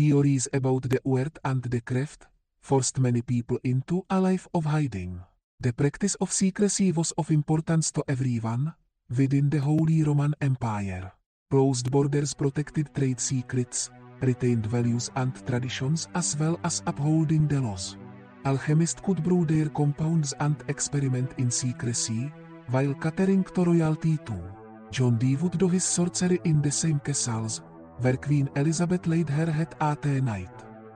Theories about the word and the craft forced many people into a life of hiding. The practice of secrecy was of importance to everyone within the Holy Roman Empire. Closed borders protected trade secrets, retained values and traditions as well as upholding the laws. Alchemists could brew their compounds and experiment in secrecy, while catering to royalty too. John Dee would do his sorcery in the same castles, where Queen Elizabeth laid her head at night.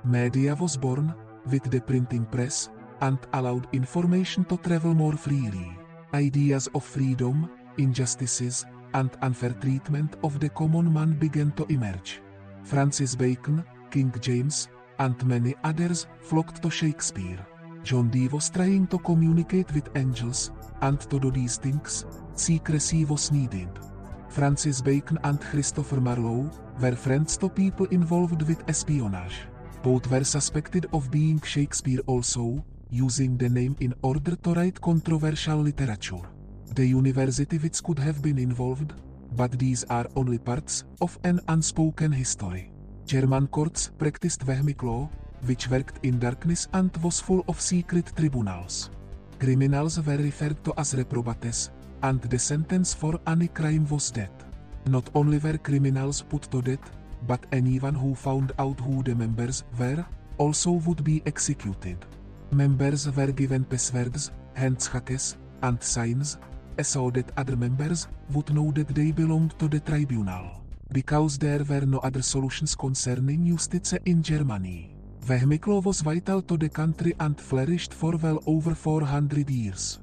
Media was born, with the printing press, and allowed information to travel more freely. Ideas of freedom, injustices, and unfair treatment of the common man began to emerge. Francis Bacon, King James, and many others flocked to Shakespeare. John Dee was trying to communicate with angels, and to do these things, secrecy was needed. Francis Bacon and Christopher Marlowe were friends to people involved with espionage. Both were suspected of being Shakespeare also, using the name in order to write controversial literature. The university which could have been involved, but these are only parts of an unspoken history. German courts practiced Vehmic law, which worked in darkness and was full of secret tribunals. Criminals were referred to as reprobates, and the sentence for any crime was death. Not only were criminals put to death, but anyone who found out who the members were also would be executed. Members were given passwords, handshackes, and signs, so that other members would know that they belonged to the tribunal. Because there were no other solutions concerning justice in Germany. Vehmic law was vital to the country and flourished for well over 400 years.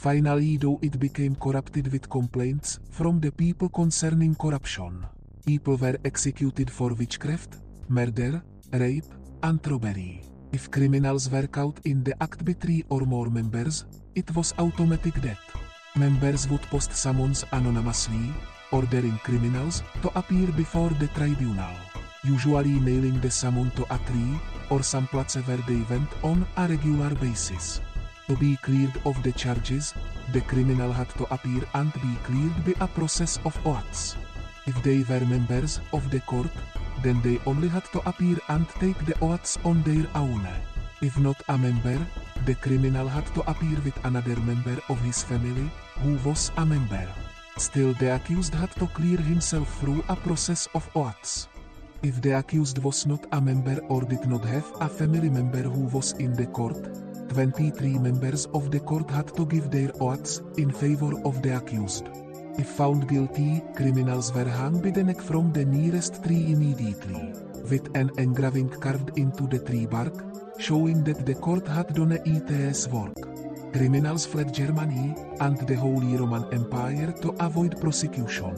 Finally though it became corrupted with complaints from the people concerning corruption. People were executed for witchcraft, murder, rape, and robbery. If criminals were caught in the act by three or more members, it was automatic death. Members would post summons anonymously, ordering criminals to appear before the tribunal, usually mailing the summon to a tree or some place where they went on a regular basis. To be cleared of the charges, the criminal had to appear and be cleared by a process of oaths. If they were members of the court, then they only had to appear and take the oaths on their own. If not a member, the criminal had to appear with another member of his family, who was a member. Still the accused had to clear himself through a process of oaths. If the accused was not a member or did not have a family member who was in the court, 23 members of the court had to give their oaths in favor of the accused. If found guilty, criminals were hung by the neck from the nearest tree immediately, with an engraving carved into the tree bark, showing that the court had done its work. Criminals fled Germany and the Holy Roman Empire to avoid prosecution.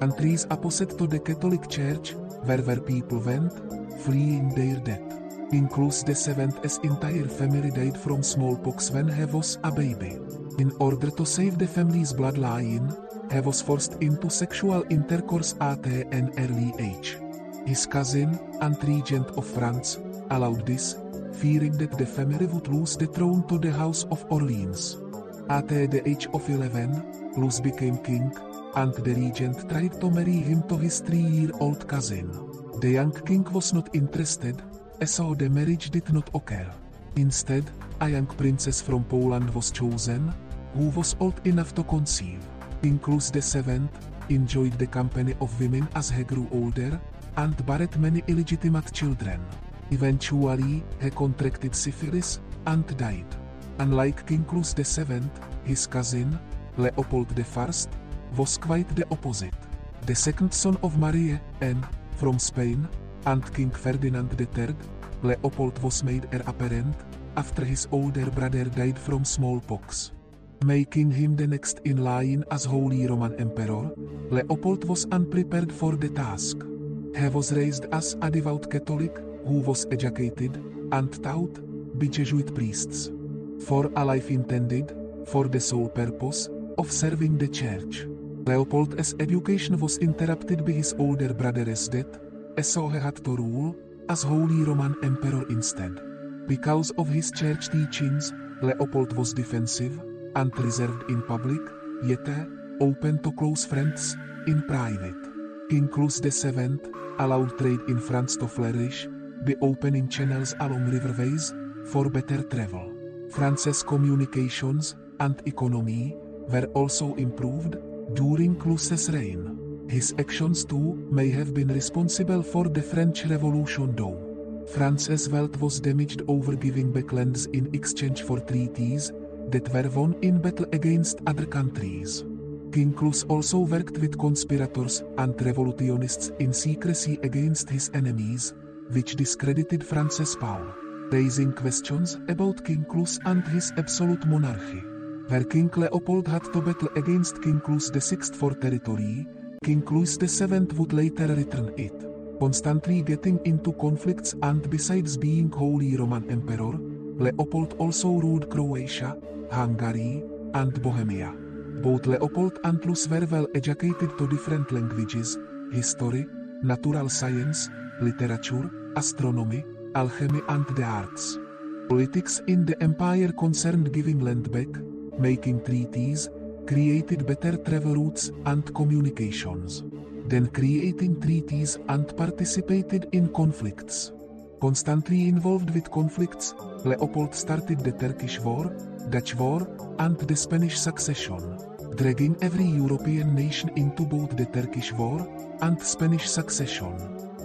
Countries opposite to the Catholic Church wherever people went, fleeing their death. King Louis VII's entire family died from smallpox when he was a baby. In order to save the family's bloodline, he was forced into sexual intercourse at an early age. His cousin and regent of France allowed this, fearing that the family would lose the throne to the House of Orleans. At the age of 11, Louis became king, and the regent tried to marry him to his three-year-old cousin. The young king was not interested, so the marriage did not occur. Instead, a young princess from Poland was chosen, who was old enough to conceive. King Louis VII enjoyed the company of women as he grew older, and buried many illegitimate children. Eventually, he contracted syphilis and died. Unlike King Louis VII, his cousin, Leopold I, was quite the opposite. The second son of Marie Anne from Spain and King Ferdinand III, Leopold was made heir er apparent after his older brother died from smallpox. Making him the next in line as Holy Roman Emperor, Leopold was unprepared for the task. He was raised as a devout Catholic who was educated and taught by Jesuit priests for a life intended for the sole purpose of serving the church. Leopold's education was interrupted by his older brother's death, so he had to rule as Holy Roman Emperor instead. Because of his church teachings, Leopold was defensive and reserved in public, yet open to close friends in private. King Louis VII allowed trade in France to flourish, by opening channels along riverways for better travel. France's communications and economy were also improved during Louis's reign. His actions too may have been responsible for the French Revolution though. France's wealth was damaged over giving back lands in exchange for treaties that were won in battle against other countries. King Louis also worked with conspirators and revolutionists in secrecy against his enemies, which discredited France's power, raising questions about King Louis and his absolute monarchy. Where King Leopold had to battle against King Louis VI for territory, King Louis VII would later return it, constantly getting into conflicts and besides being Holy Roman Emperor, Leopold also ruled Croatia, Hungary, and Bohemia. Both Leopold and Louis were well educated to different languages, history, natural science, literature, astronomy, alchemy and the arts. Politics in the empire concerned giving land back, making treaties, created better travel routes and communications, then creating treaties and participated in conflicts. Constantly involved with conflicts, Leopold started the Turkish War, Dutch War, and the Spanish Succession, dragging every European nation into both the Turkish War and Spanish Succession.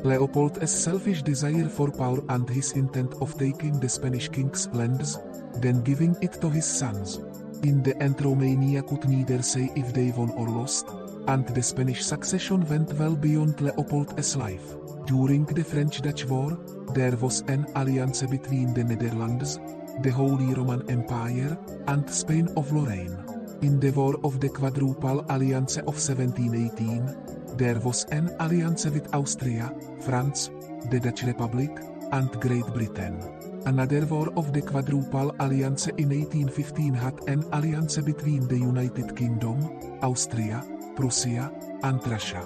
Leopold's selfish desire for power and his intent of taking the Spanish king's lands, then giving it to his sons, in the end Romania could neither say if they won or lost, and the Spanish succession went well beyond Leopold's life. During the French-Dutch War, there was an alliance between the Netherlands, the Holy Roman Empire, and Spain of Lorraine. In the War of the Quadruple Alliance of 1718, there was an alliance with Austria, France, the Dutch Republic, and Great Britain. Another war of the Quadruple Alliance in 1815 had an alliance between the United Kingdom, Austria, Prussia, and Russia.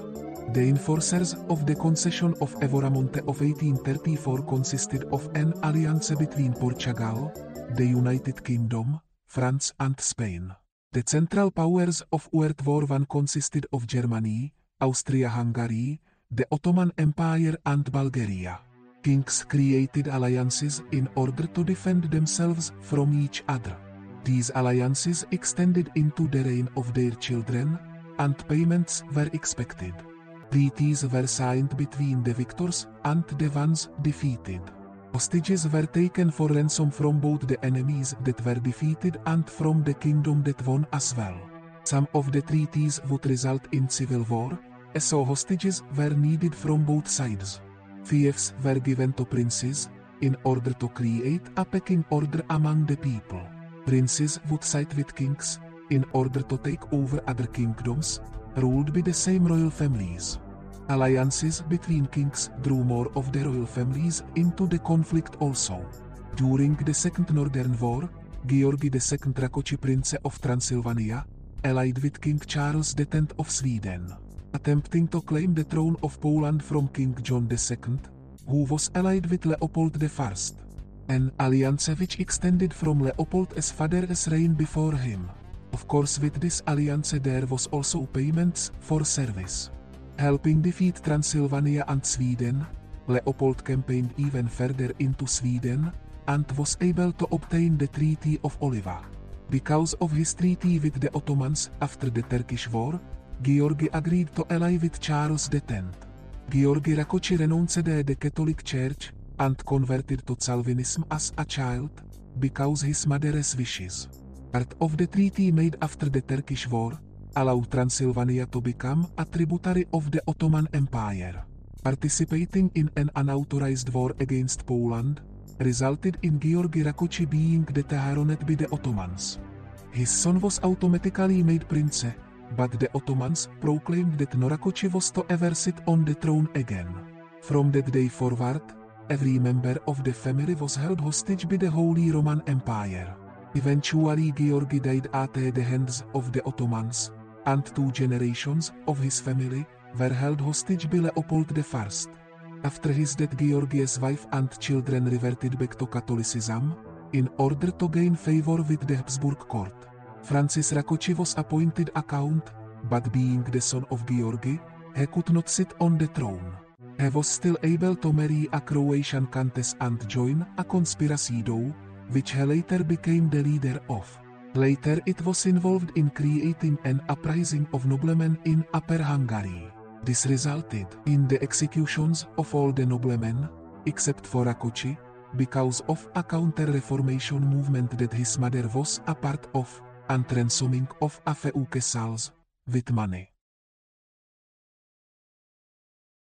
The enforcers of the concession of Evora-Monte of 1834 consisted of an alliance between Portugal, the United Kingdom, France and Spain. The central powers of World War I consisted of Germany, Austria-Hungary, the Ottoman Empire and Bulgaria. Kings created alliances in order to defend themselves from each other. These alliances extended into the reign of their children, and payments were expected. Treaties were signed between the victors and the ones defeated. Hostages were taken for ransom from both the enemies that were defeated and from the kingdom that won as well. Some of the treaties would result in civil war, so hostages were needed from both sides. Fiefs were given to princes, in order to create a pecking order among the people. Princes would side with kings, in order to take over other kingdoms, ruled by the same royal families. Alliances between kings drew more of the royal families into the conflict also. During the Second Northern War, Georgi II Rakoczy Prince of Transylvania, allied with King Charles X of Sweden attempting to claim the throne of Poland from King John II, who was allied with Leopold I, an alliance which extended from Leopold Leopold's father's reign before him. Of course with this alliance there was also payments for service. Helping defeat Transylvania and Sweden, Leopold campaigned even further into Sweden, and was able to obtain the Treaty of Oliva. Because of his treaty with the Ottomans after the Turkish War, Georgi agreed to ally with Charles X. Georgi Rakoczy renounced the Catholic Church and converted to Calvinism as a child, because his mother's wishes. Part of the treaty made after the Turkish War allowed Transylvania to become a tributary of the Ottoman Empire. Participating in an unauthorized war against Poland resulted in Georgi Rakoczy being dethroned by the Ottomans. His son was automatically made prince, but the Ottomans proclaimed that no Rakoczy was to ever sit on the throne again. From that day forward, every member of the family was held hostage by the Holy Roman Empire. Eventually Georgi died at the hands of the Ottomans, and two generations of his family were held hostage by Leopold I. After his death Georgi's wife and children reverted back to Catholicism, in order to gain favor with the Habsburg court. Francis Rakoczy was appointed a count, but being the son of Georgi, he could not sit on the throne. He was still able to marry a Croatian countess and join a conspiracy though, which he later became the leader of. Later it was involved in creating an uprising of noblemen in Upper Hungary. This resulted in the executions of all the noblemen, except for Rakoczy, because of a counter-reformation movement that his mother was a part of, and ransoming of a few castles, with money.